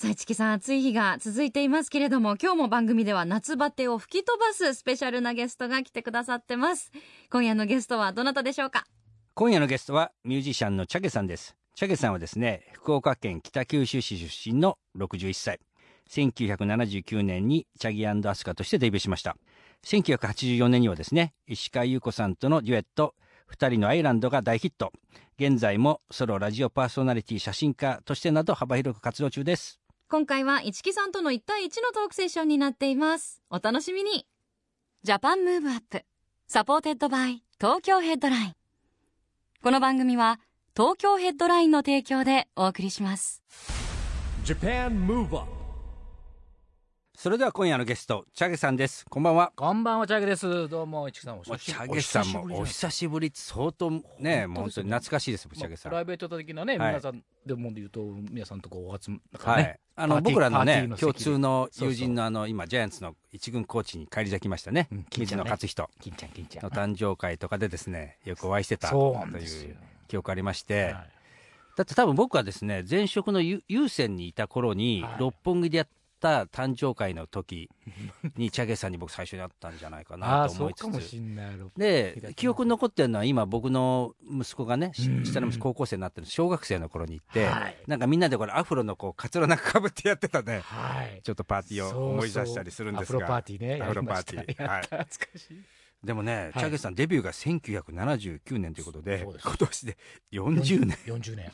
さあ、市木さん、暑い日が続いていますけれども、今日も番組では夏バテを吹き飛ばすスペシャルなゲストが来てくださってます。今夜のゲストはどなたでしょうか？今夜のゲストはミュージシャンのチャゲさんです。チャゲさんはですね福岡県北九州市出身の61歳。1979年にチャギアスカとしてデビューしました。1984年にはですね石川優子さんとのデュエット「二人のアイランド」が大ヒット。現在もソロラジオパーソナリティ写真家としてなど幅広く活動中です。今回は一木さんとの1対1のトークセッションになっています。お楽しみに Japan Move Up supported by 東京ヘッドラインこの番組は東京ヘッドラインの提供でお送りします。それでは今夜のゲストチャゲさんです。こんばんは。こんばんは、チャゲです。どうも、一木さん、お久しぶり。ャゲさんもおお久しぶり相当ねもう本当に懐かしいですチャゲさん。ぶりプライベート的なね、はい。皆さんでもで言うと、皆さんとこうお集まだからはい、ね。あの僕らのね共通の友人のあの今ジャイアンツの一軍コーチに返り咲きましたね、うん金ち水ゃんね野勝人。金ちゃん、金ちゃん。の誕生会とかでですねよくお会いしてたそうとなんですよ。いう記憶ありまして、はい。だって多分僕はですね前職のゆ有線にいた頃に、はい。六本木でやった誕生会の時に チャゲさんに僕最初に会ったんじゃないかあなあ、と思いつつ。で記憶に残ってるのは今僕の息子がね下の息子高校生になってる小学生の頃に行って、はい。なんかみんなでこれアフロのこうカツラなんかかぶってやってたねはい。ちょっとパーティーを思い出したりするんですが。アフロパーティーね。アフロパーティー。はい。懐かしい。でもね、はい。チャゲさんデビューが1979年ということで今年で40年。40年。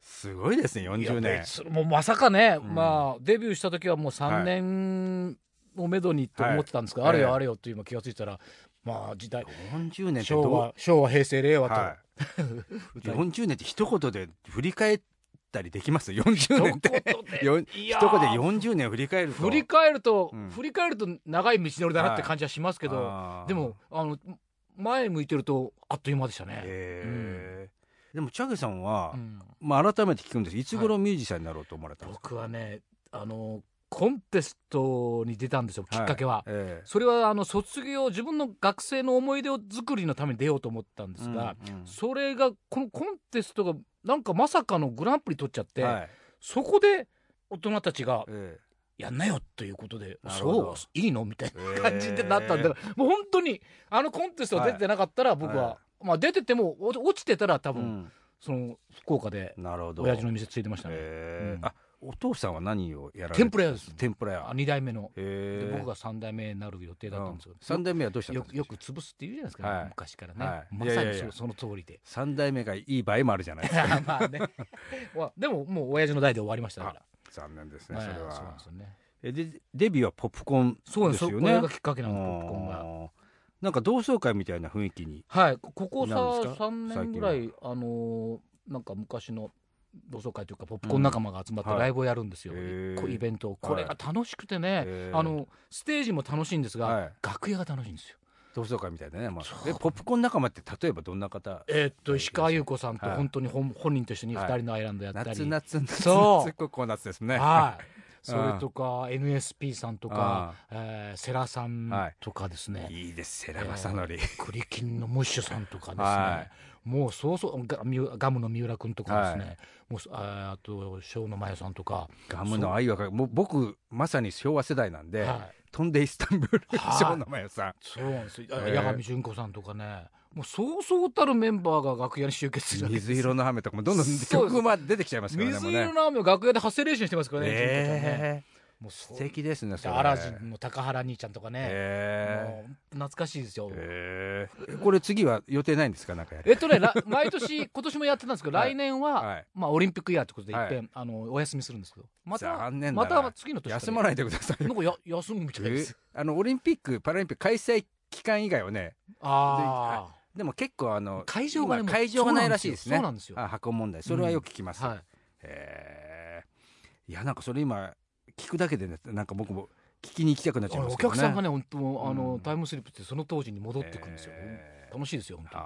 すごいですね40いや年。もうまさかね、うん。まあ、デビューした時はもう3はい。年をめどにと思ってたんですけど、はい。ええあれよあれよっていうの気がついたら、まあ、時代、40年昭和、昭和、平成、令和と。はい、40年って一言で振り返ったりできます？40年って。一言で。よいやー。一言で40年振り返ると。振り返ると、うん。振り返ると長い道のりだなって感じはしますけど、あーでもあの前向いてるとあっという間でしたね。へーでもチャゲさんは、うん。まあ、改めて聞くんです。い。つ頃ミュージシャンになろうと思われたんですか、僕はねあのコンテストに出たんですよきっかけは。ええ。それはあの卒業自分の学生の思い出を作りのために出ようと思ったんですが、うんうん。それがこのコンテストがなんかまさかのグランプリ取っちゃって、はい。そこで大人たちがえやんなよということでそういいの？みたいえな感じでなったんだから、もう本当にあのコンテスト出てなかったら僕は、はまあ出ててもお落ちてたら多分、うん。その福岡でなるほど。親父の店ついてましたね、うん。ええあお父さんは何をやられて天ぷら屋です。天ぷら屋。あ2代目の、で僕が3代目になる予定だったんですけど、三代目はどうしたんですか？よよく潰すって言うじゃないですか、はい。昔からね、はい。まさにそその通りで。三代目がいい場合もあるじゃないですか。まあね。ま あでももう親父の代で終わりましたから。残念ですねはい。それは、そうなんですよね。えでデビューはポップコーンそうなんです。ですよねそこれがきっかけなんですポップコーンがなんか同窓会みたいな雰囲気にはい。ここさなんですか？3年ぐらいあのーなんか昔の同窓会というかポップコーン仲間が集まってはい。ライブをやるんですよ、へー。こうイベントを。これが楽しくてね、へー。あのステージも楽しいんですが、はい。楽屋が楽しいんですよ。同窓会みたいなね、まあ。そう。えポップコーン仲間って例えばどんな方？えーっと石川優子さんとはい。本当に本本人と一緒にはい2人のアイランドやったり、夏夏夏そう。夏ここ夏ですね。はいそれとか NSP さんとかあ、えー、セラさんはいとかですね、い。いです。世良正則、クリキンのムッシュさんとかですね、はもうそうそうガガムの三浦君とかですね、はい。もうああと小野真由さんとか、ガムの愛はかもう僕まさに昭和世代なんで、はい、飛んでイスタンブールはい。小野真由さん。そうなんですよ、えー。八神純子さんとかねもうそうそうたるメンバーが楽屋に集結するわけです水色の雨とかもどんどん曲まで出てきちゃいますからね水色の雨を楽屋で発声練習してますからね、純子ちゃんね。えもう素敵ですねそれ。アラジンの高原兄ちゃんとかね、えもう懐かしいですよ、ーえー。これ次は予定ないんですかなんかえっとね、ら毎年、今年もやってたんですけど、はい。来年は、はい。まあ、オリンピックイヤーってことで、い。っぺん、はあの、お休みするんですけど。また、まな。た次の年。休まないいでくださいなんかや、休むみたいです。あのオリンピック・パラリンピック開催期間以外はねあでも結構あの会場が会場がないらしいですね。そうなんですよ。あ箱問題。それはよく聞きます、あ。はい。へえいやなんかそれ今聞くだけでねなんか僕も聞きに行きたくなっちゃいますね。客さんがね本当あの、うん。タイムスリップってその当時に戻ってくるんですよ、えー。楽しいですよ本当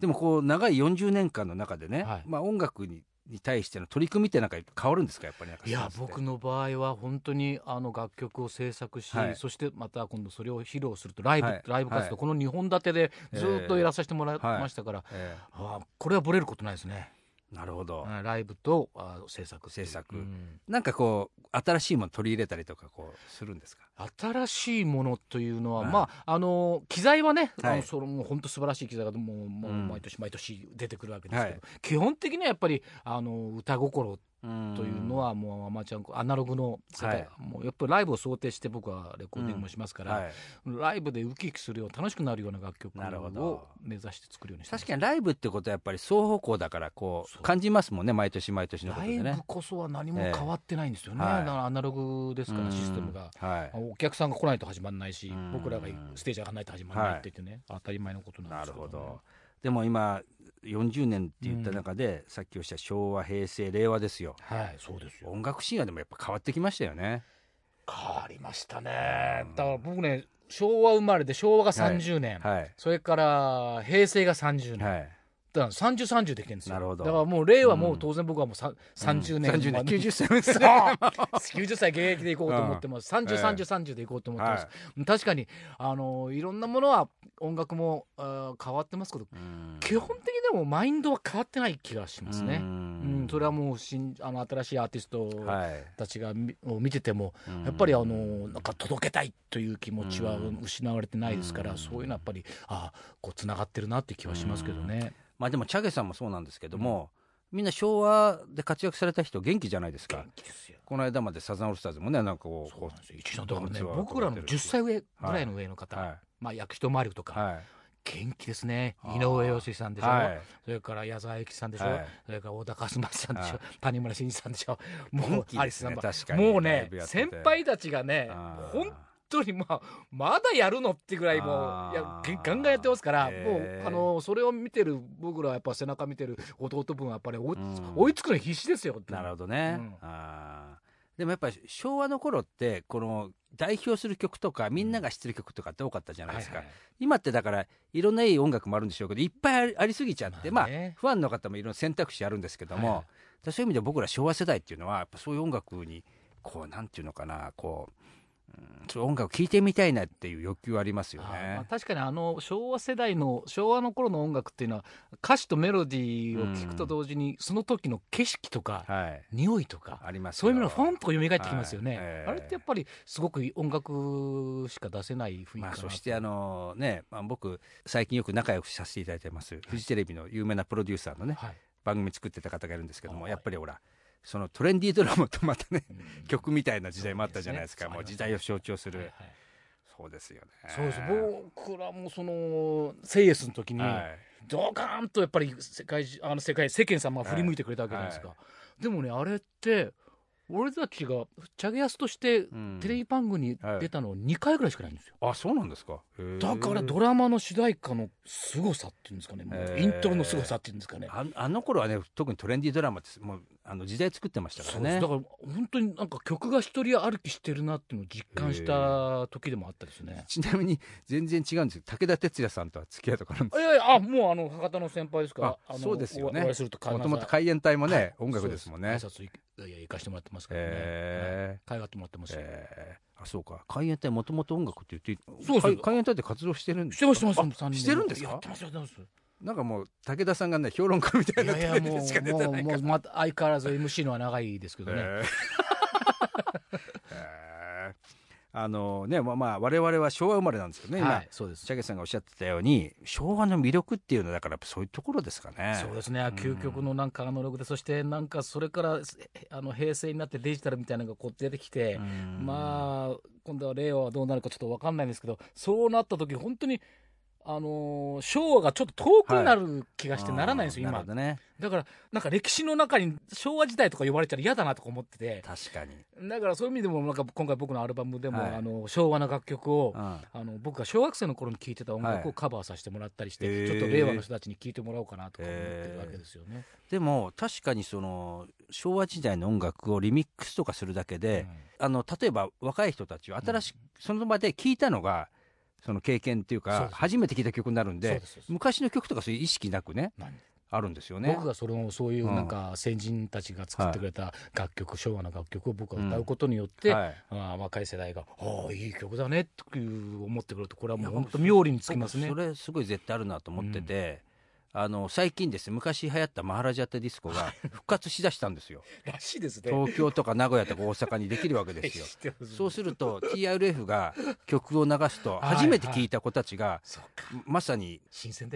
でもこう長い40年間の中でね、はい。まあ、音楽にに対しての取り組みってなんか変わるんですか？やっぱりいや僕の場合は本当にあの楽曲を制作し、はい。そしてまた今度それを披露するとライブ、はい。ライブ活動、はい。この2本立てでずっとやらさせてもらいはいましたから、えああこれはブレることないですね、ーなるほど、うんライブとあ制作制作。うん。なんかこう新しいもの取り入れたりとかこうするんですか？新しいものというのは、はい。まああの機材はね、はい。あのそのもう本当素晴らしい機材がもうもううん。毎年毎年出てくるわけですけど、はい。基本的にはやっぱりあの歌心とというのはもうアマチュアアナログの世界、はい。もうやっぱりライブを想定して僕はレコーディングもしますから、はい、ライブでウキウキするような楽しくなるような楽曲を目指して作るようにし確かにライブってことはやっぱり双方向だからこそう。う感じますもんね毎年毎年のこライブとでねこそは何も変わってないんですよね、ええはい。だからアナログですからシステムが。お客さんが来ないと始まらないしうん。僕らがステージ上がらないと始まらないって言ってね、当たり前のことなんなですけど、ね、るほどでも今40年って言った中で、さっきおっしゃった昭和平成令和ですよ。はいそうですよ。音楽シーンはでもやっぱ変わってきましたよね。変わりましたね。だから僕ね昭和生まれで昭和が30年、はい。それから平成が30年、はいだから3030できてるんですよ。なるほど。だからもう令和もううん当然僕はもうさ、30年。30年。まで90歳。目 そう。90歳現役でいこうと思ってます、うん。ええ303030でいこうと思ってます、は確かにあのいろんなものは音楽も変わってますけどうん。基本的にでもマインドは変わってない気がしますね。ううん。ん、それはもう新あの新しいアーティストはいたちがみを見ててもうん。やっぱりあのなんか届けたいという気持ちはうん。失われてないですから、うん。そういうのはやっぱりああこうつながってるなって気はしますけどね。まあでもチャゲさんもそうなんですけども、みんな昭和で活躍された人元気じゃないですか。元気ですよ。この間までサザンオールスターズもねなんかこうそうなんですよ。一さんだからね僕らの10歳上ぐらいの上の方、はまあ役人回りとか、いはい。元気ですね。井上陽水さんでしょ、はい。それから矢沢永吉さんでしょ、はい。それから小田和正さんでしょ、はい。谷村新司さんでしょも元う気ですねアリスナンバー確かにもうね先輩たちがね本当にまあまだやるのってぐらいもうやげガンガンやってますからへもーうあのそれを見てる僕らはやっぱ背中見てる弟分はやっぱり追追いつくの必死ですよなるほどね、うん。でもやっぱり昭和の頃ってこの代表する曲とかみんなが知ってる曲とかって多かったじゃないですか、今ってだからいろんないい音楽もあるんでしょうけどいっぱいありすぎちゃってまあ、まあねファンの方もいろんな選択肢あるんですけども、はいそういう意味で僕ら昭和世代っていうのはやっぱそういう音楽にこうなんていうのかなこう、うん、音楽を聴いてみたいなっていう欲求ありますよあーまあね。確かにあの昭和世代の昭和の頃の音楽っていうのは歌詞とメロディーを聞くと同時にその時の景色とかはい。匂いとかありますよ。そういうものがフォンと蘇ってきますよね、はい。ええあれってやっぱりすごく音楽しか出せない雰囲気まあ、そしてあのね、まあ、僕最近よく仲良くさせていただいてます。フジテレビの有名なプロデューサーのねはい。番組作ってた方がいるんですけどもはい。やっぱりほらそのトレンディードラマとまたねうん。曲みたいな時代もあったじゃないですか。ね。もう時代を象徴する、はいはい。そうですよね。そうです。僕らもそのセイエスの時にはい。ドカーンとやっぱり世界中あの世界世間様が振り向いてくれたわけじゃないですか、でもねあれって俺たちがチャゲアスとしてうん。テレビ番組に出たの2回ぐらいしかないんですよ、あそうなんですか。だからドラマの主題歌の凄さっていうんですかね。イントロの凄さっていうんですかね。ああの頃はね特にトレンディードラマってもうあの時代作ってましたからね。だから本当になんか曲が一人歩きしてるなっていうのを実感した時でもあったですね。ちなみに全然違うんですよ。武田鉄矢さんとは付き合いとかあるんです。いやいやあもうあの博多の先輩ですか？らあのそうですよね。もともと海援隊もね、はい。音楽ですもんね。挨拶いいや行かしてもらってますからね、へーはい。ってもらってますよ、え。ー、あそうか。海援隊もともと音楽って言ってそうです。海海援隊って活動してるんですしてますしてます。してるんですか？やってますやってますなんかもう武田さんがね評論家みたいなテレビでしか出てないもうまた相変わらず MC のは長いですけどね、えー。えー。あのねまあまあ我々は昭和生まれなんですけどね今、はいそうです。チャゲさんがおっしゃってたように昭和の魅力っていうのはだからそういうところですかね。そうですね。究極のなんかアナログでそしてなんかそれからえあの平成になってデジタルみたいなのがこう出てきて、うん。まあ今度は令和はどうなるかちょっと分かんないんですけどそうなった時本当にあのー昭和がちょっと遠くなる気がしてならないんですよ、今。あーなるほどね。だからなんか歴史の中に昭和時代とか呼ばれたら嫌だなとか思ってて。確かに、だからそういう意味でもなんか今回僕のアルバムでも、はい。あの昭和の楽曲をうん。あの僕が小学生の頃に聴いてた音はい。楽をカバーさせてもらったりして、へー。ちょっと令和の人たちに聴いてもらおうかなとか思ってるわけですよね。でも確かにその昭和時代の音楽をリミックスとかするだけで、あの例えば若い人たちは新しく、その場で聞いたのがその経験っていうか初めて聞いた曲になるんで昔の曲とかそういう意識なくね何あるんですよね。僕がそのそういううん。なんか先人たちが作ってくれた楽曲、昭和の楽曲を僕が歌うことによって、はい。あー若い世代が「ああいい曲だね」っていう思ってくるとこれはもう本当妙利につきますね。僕。それすごい絶対あるなと思ってて、あの最近ですね昔流行ったマハラジャってディスコが復活しだしたんですよ。らしいですね。東京とか名古屋とか大阪にできるわけですよ。そうすると TRF が曲を流すとはい初めて聴いた子たちがまさに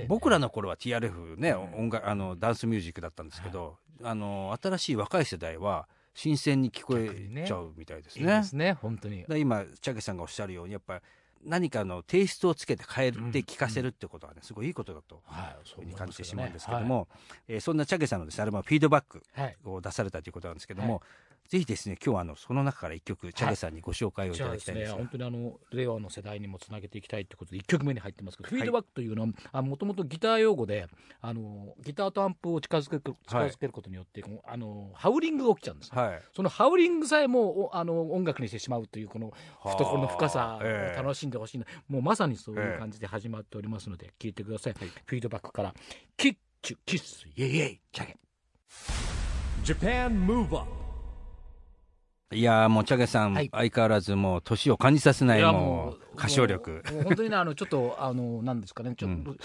僕らの頃は TRF ね、うん。音楽あのダンスミュージックだったんですけど、あの新しい若い世代は新鮮に聞こえちゃうみたいですね。いいですね本当に。今チャゲさんがおっしゃるようにやっぱ何かのテイストをつけて変えて聞かせるってことはねすごいいいことだとはいそうふうに感じてしまうんですけどねも、えーそんなチャゲさんのですねアルバム「フィードバックはい。はい」を出されたということなんですけども、はぜひですね今日はあのその中から一曲チャゲさんにご紹介をいただきたいんですが、ね本当にあの令和の世代にもつなげていきたいってことで1曲目に入ってますけど、フィードバックというのはもともとギター用語であのギターとアンプを近づける近づけることによって、このあのハウリングが起きちゃうんですね、はい。そのハウリングさえもおあの音楽にしてしまうというこのはあ。懐の深さをええ。楽しんでほしいな、もうまさにそういう感じで始まっておりますので聞いてください、フィードバックから「キッチュキッスイエイイエイチャゲ。Japan Move Up いやーもうチャゲさん、はい。相変わらずもう年を感じさせないもう歌唱力。本当にねあのちょっとあのなんですかねちょっと、うん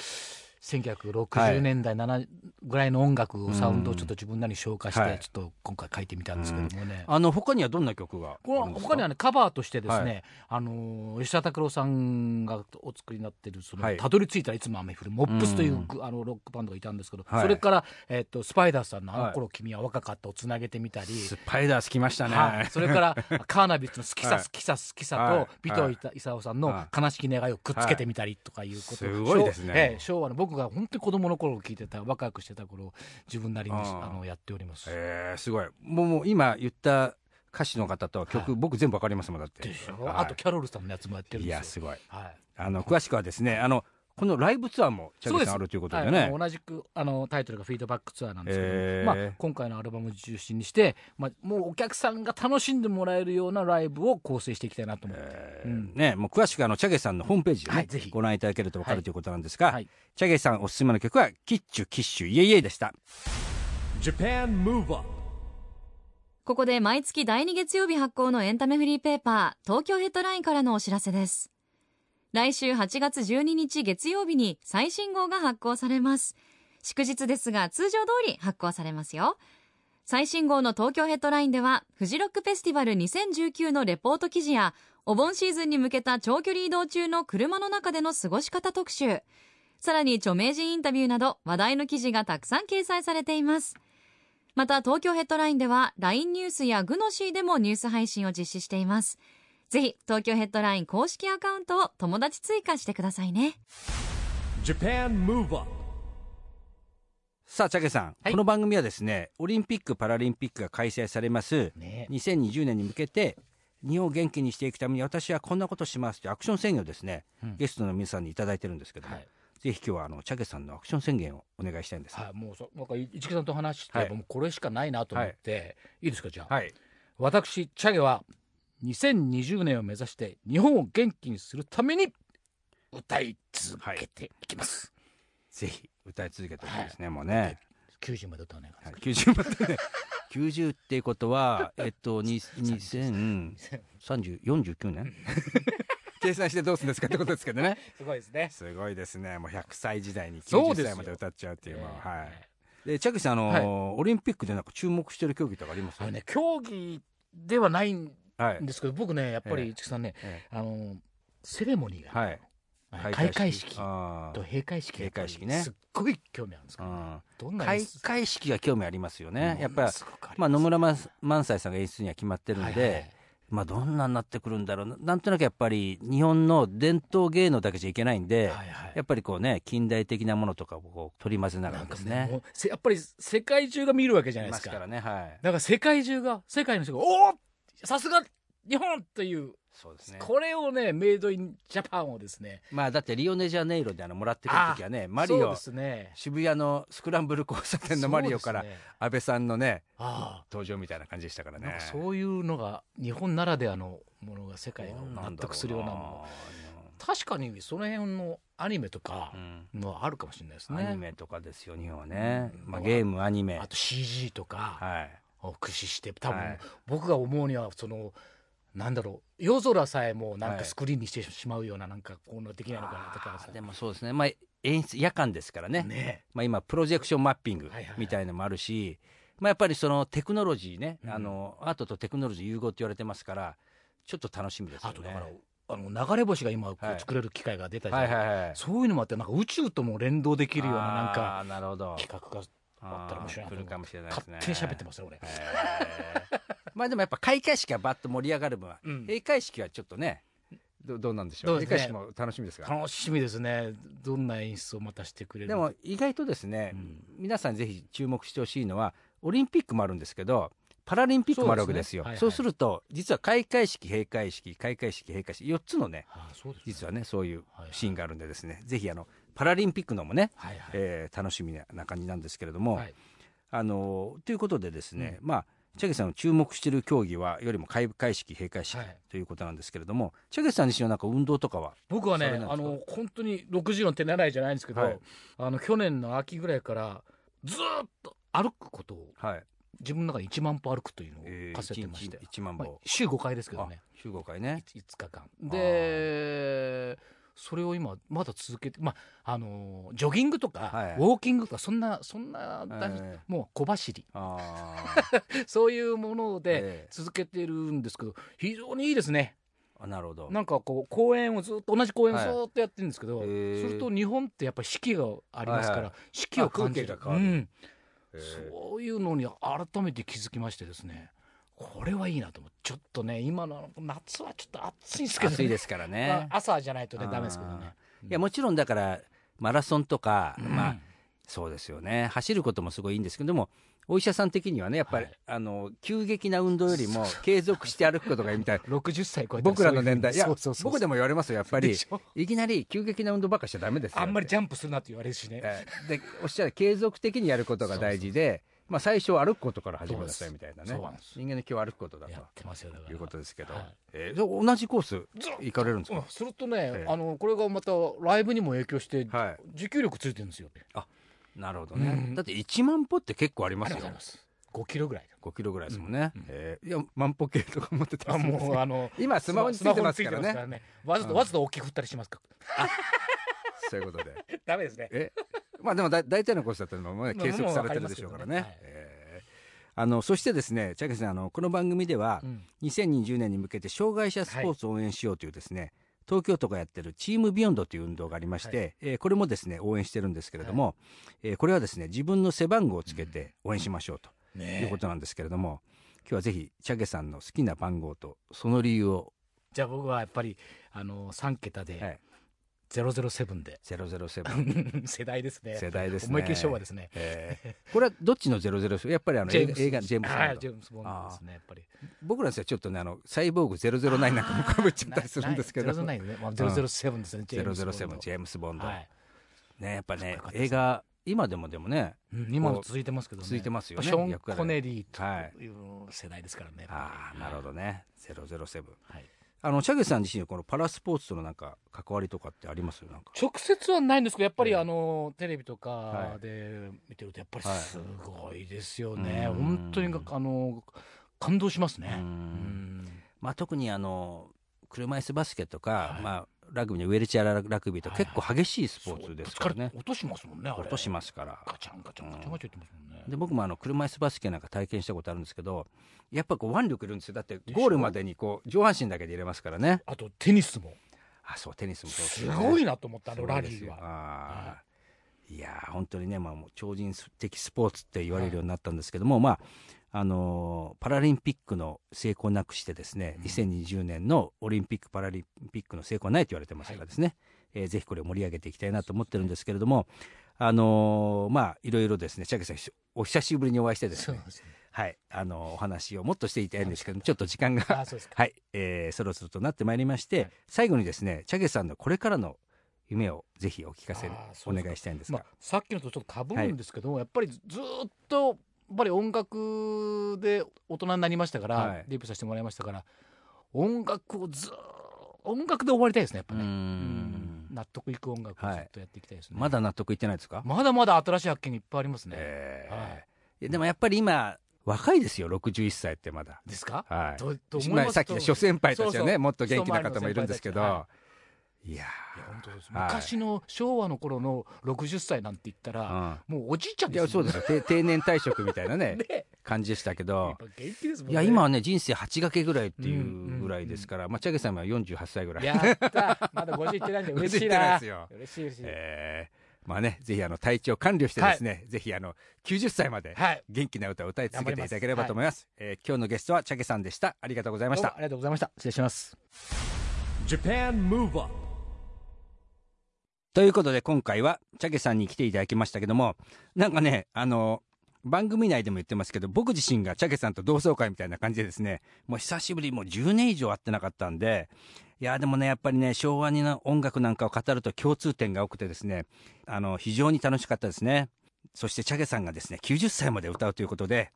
1960はい年代、7ぐらいの音楽をサウンドをちょっと自分なりに消化して、はい。ちょっと今回書いてみたんですけどもね、あの他にはどんな曲が他にはねカバーとしてですね、はあの吉田拓郎さんがお作りになってるその、はい。たどり着いたらいつも雨降るモップスという、うん。あのロックバンドがいたんですけど、はい。それから、えっとスパイダースさんの「あはいの頃君は若かった」をつなげてみたり。スパイダース来ましたね、はい、それから カーナビッツの好きさはい。好きさ好きさはい。と尾藤勲さんのは悲しき願いをくっつけてみたりとかいうことはいすごいですね。昭ええ昭和の僕が本当に子供の頃聞いてた若くしてた頃自分なりにあのやっております。えー、すごい。もうもう今言った歌手の方と曲、はい。僕全部わかりますもんだって。でしょ、はい。あとキャロルさんのやつもやってるんいですよ。やすごい。はい。あの詳しくはですねあのこのライブツアーもチャゲさんあるということでね。はい同じくあのタイトルがフィードバックツアーなんですけど、へー。まあ、今回のアルバムを中心にして、まあ、もうお客さんが楽しんでもらえるようなライブを構成していきたいなと思って、えー。うん。ね、もう詳しくあのチャゲさんのホームページで、ねはいぜひ。ご覧いただけると分かる、はい。ということなんですが、はい。チャゲさんおすすめの曲は「キッチュキッシュイエイエイ」でした。Japan Move Up ここで毎月第2月曜日発行のエンタメフリーペーパー東京ヘッドラインからのお知らせです来週8月12日月曜日に最新号が発行されます。祝日ですが通常通り発行されますよ。最新号の東京ヘッドラインではフジロックフェスティバル2019のレポート記事やお盆シーズンに向けた長距離移動中の車の中での過ごし方特集。さらに著名人インタビューなど話題の記事がたくさん掲載されています。また東京ヘッドラインでは LINE ニュースやグノシーでもニュース配信を実施しています。ぜひ東京ヘッドライン公式アカウントを友達追加してくださいね。Japan Move Up さあチャゲさん、はい。この番組はですねオリンピック・パラリンピックが開催されます。ね。2020年に向けて日本を元気にしていくために私はこんなことしますというアクション宣言をですね、うん。ゲストの皆さんにいただいてるんですけども、はい。ぜひ今日はあのチャゲさんのアクション宣言をお願いしたいんです。はい、もうそなんか市木さんと話して、はい。もうこれしかないなと思って、い、いですかじゃあ、はい、私チャゲは2020年を目指して日本を元気にするために歌い続けていきます、ぜひ歌い続けてほしいですね、もうね。90まで歌わないかはい、90までね。90っていうことはえっとに203049年？計算してどうするんですかってことですけどね。すごいですね。すごいですね。もう100歳時代に90そうですよ。歳まで歌っちゃうっていうもうええはい。でチャッキーさんあのーオリンピックでなんか注目してる競技とかあります？あのね競技ではないんはいですけど僕ねやっぱええ。り市木さんね、えあのセレモニーが、はい。開会式あと閉会式が閉会式ね。すっごい興味あるんですけど、あどんな開会式が興味ありますよね。やっぱりまあ野村萬萬斎さんが演出には決まってるんで、まあどんなになってくるんだろうな。なんとなくやっぱり日本の伝統芸能だけじゃいけないんで、はいはい。やっぱりこうね近代的なものとかをこう取り混ぜながらですね。もうせやっぱり世界中が見るわけじゃないですか。からねはい。だから世界中が世界の人がおおさすが日本というそうですね。これをねメイドインジャパンをですね。まあだってリオネジャネイロであのもらってくる時はねマリオね。渋谷のスクランブル交差点のマリオから安倍さんのねあ登場みたいな感じでしたからね。そういうのが日本ならではのものが世界がどうなん納得するようなもの。確かにその辺のアニメとかうん。のはあるかもしれないですアニね、メとかですよ日本はね、うん。まあ、ゲームアニメ。あと CG とか。はいを駆使して多分、はい。僕が思うにはそのなんだろう夜空さえもなんはい。かスクリーンにしてしまうようななんかこうのできないのかなとかでもそうですね、まあ、演出夜間ですからね。ね。まあ、今プロジェクションマッピングはいはいはい。みたいのもあるし、まあ、やっぱりそのテクノロジーね、うん。あのアートとテクノロジー融合って言われてますからちょっと楽しみですよね。あとだからあの流れ星が今こはい。う作れる機会が出たじゃないはいはいはい。そういうのもあってなんか宇宙とも連動できるようななんかあーなるほど。企画があったら面白いなと来るかもしれないですね。勝手に喋ってますよ俺。まあでもやっぱ開会式がバッと盛り上がる分は、うん。閉会式はちょっとねどどうなんでしょう？ね。閉会式も楽しみですが。楽しみですね。どんな演出をまたしてくれるでも意外とですね、うん。皆さんぜひ注目してほしいのはオリンピックもあるんですけどパラリンピックもあるわけですよ。そうね。はいはいすると実は開会式閉会式開会式閉会式4つのねあそうですね。実はねそういうはいはい。シーンがあるんでですね、ぜひあのパラリンピックのもね、はいはい。えー楽しみな感じなんですけれども、はい。あのということでですね、まあチャゲさんの注目している競技はよりも開会式閉会式はい。ということなんですけれども、チャゲさん自身はなんか運動とかは僕はねあの本当に60の手習いじゃないんですけど、はい。あの去年の秋ぐらいからずーっと歩くことをはい、自分の中で1万歩歩くというのをえー課せてまして、1万まあ歩、週5回ですけどあね週5回ね。5日間でそれを今まだ続けてまああのジョギングとか、はい。ウォーキングとかそんなそんな、だえ。もう小走り。あ そういうものーでえ続けてるんですけど非常にいいですね。ーあなるほど。なんかこう公演をずっと同じ公演をずっとやってるんですけど、すると日本ってやっぱり四季がありますから、はいはい。四季を感じる。が変わる。うん。え。ーそういうのに改めて気づきましてですねこれはいいなと思ってちょっとね今の夏はちょっと暑いですけど、ね、暑いですからね。まあ朝じゃないとねダメですけどね。いやもちろんだからマラソンとか、うん。まあそうですよね。走ることもすごいいいんですけどもお医者さん的にはねやっぱり、はい。あの急激な運動よりも継続して歩くことがいいみたいな。60歳超えたら僕らの年代。いやそうそうそう。僕でも言われますよやっぱり。いきなり急激な運動ばっかしちゃダメですよあんまりジャンプするなって言われるしね、えーでおっしゃる継続的にやることが大事でまあ、最初は歩くことから始めなさいみたいなね。人間の今日は歩くことだと。いうことですけど、はい。えーで同じコース行かれるんですか？うん、するとね、ええ。あのこれがまたライブにも影響して、はい。持久力ついてるんですよ。なるほどね、うん。だって1万歩って結構ありますよ。ありがとうございます。5キロぐらい5キロぐらいですもんね、うん。えーいや万歩計とか持ってたあもうあの今スマホについてますからね。スマホについてわざと、うん。わざと大きく振ったりしますかそういうことで。ダメですね。え？まあでもだ大体のコースだったらまあ計測されてるでしょうからね。あのそしてですねチャケさんあのこの番組では、うん。2020年に向けて障害者スポーツを応援しようというですね、東京都がやってるチームビヨンドという運動がありまして、はえーこれもですね応援してるんですけれども、えーこれはですね自分の背番号をつけて応援しましょうとねいうことなんですけれども、今日はぜひチャゲさんの好きな番号とその理由を、じゃあ僕はやっぱりあの3桁ではい、007で。007 世代ですね。世代ですね。思いっきり昭和ですね。えーこれはどっちの007やっぱりあの映画ジェームス・ボンド。はいジェームス・ボンドですねやっぱり。僕らですよちょっとねあのサイボーグ009なんかもかぶっちゃったりするんですけど。009ね、まあ、007ですね、ジェームスボンド。007ジェームス・ボンド、はい。ねやっぱね映画今でもでもねうん今も続いてますけどね。続いてますよねショーン・コネリーはいとい。う世代ですからねああなるほどね。007はいあのチャゲさん自身このパラスポーツとのなんか関わりとかってあります？なんか。直接はないんですけどやっぱり、ええ。あのテレビとかはいで見てるとやっぱりはいすごいですよね、うん。本当にあの感動しますね。まあ特にあの車椅子バスケとか、はい。まあラグビーのウェルチャーラグビーとはい結構激しいスポーツですからね、そう落としますもんね落としますから。ガチャンガチャンガチャンガチャン言ってますもんね、で僕もあの車椅子バスケなんか体験したことあるんですけどやっぱこう腕力いるんですよだってゴールまでにこう上半身だけで入れますからね。あとテニスも。あそうテニスもそうですね。ごいなと思ったあのラリーは。あーい。やー本当にね、まあ、もう超人的スポーツって言われるようになったんですけども、まああのパラリンピックの成功なくしてですね、うん。2020年のオリンピック・パラリンピックの成功はないと言われてますからですね、えーぜひこれを盛り上げていきたいなと思ってるんですけれども、あのーまあいろいろですね、チャゲさんお久しぶりにお会いしてですね、ねはい、あのお話をもっとしていたいんですけど、ちょっと時間がはい、えーそろそろとなってまいりまして、はい。最後にですね、チャゲさんのこれからの夢をぜひお聞かせお願いしたいんですが。まあ、、さっきのとちょっとかぶるんですけども、やっぱりずっとぱり音楽で大人になりましたから、はい。デビューさせてもらいましたから音楽をずー音楽で終わりたいですねやっぱうーね、ん。納得いく音楽をずっとやっていきたいですね、まだ納得いってないですか、まだまだ新しい発見いっぱいありますね、えー。はい。やでもやっぱり今若いですよ61歳ってまだ。ですか？はい。とと思います？さっきの諸先輩たちはねそうそう。もっと元気な方もいるんですけど、一回りの先い、やいや本当です、はい。昔の昭和の頃の60歳なんて言ったら、ー、もうおじいちゃんうん、いですやそうです。よ定定年退職みたいなね ね。感じでしたけやどっぱ元気ですもんね。いや今はね人生8掛けぐらいっていうぐらいですから、まあ、チャゲさんは48歳ぐらい。やった。まだ50いってないんで嬉しい50 いってないなですよ。嬉しい嬉しい、えーまあね、ぜひあの体調管理をしてですね、ぜひあの90歳まではい。元気な歌を歌い続けていただければと思います。えー今日のゲストはチャゲさんでした。ありがとうございました。どうもあ。りがとうございました。失礼します。Japan Move Up ということで今回はチャゲさんに来ていただきましたけどもなんかねあの番組内でも言ってますけど僕自身がチャゲさんと同窓会みたいな感じでですねもう久しぶりもう10年以上会ってなかったんでいやでもねやっぱりね昭和にの音楽なんかを語ると共通点が多くてですねあの非常に楽しかったですね。そしてチャゲさんがですね90歳まで歌うということで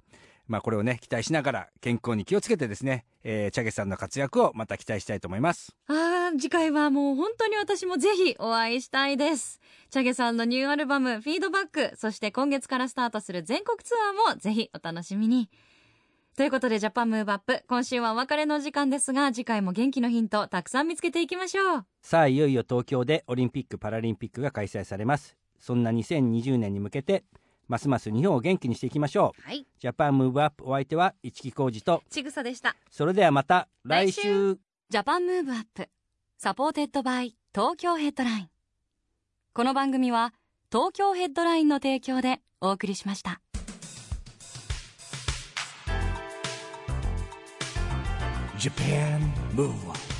まあこれをね期待しながら健康に気をつけてですね、えーチャゲさんの活躍をまた期待したいと思いますあー次回はもう本当に私もぜひお会いしたいです。チャゲさんのニューアルバム、フィードバック、そして今月からスタートする全国ツアーもぜひお楽しみに。ということで、ジャパンムーブアップ、今週はお別れの時間ですが、次回も元気のヒント、たくさん見つけていきましょう。さあいよいよ東京でオリンピック・パラリンピックが開催されますそんな2020年に向けてますます日本を元気にしていきましょうはい。 Japan Move Up お相手は一木広治とちぐさでした。それではまた来来週週 Japan Move Up, supported by 東京ヘッドライン。この番組は東京ヘッドラインの提供でお送りしました。Japan Move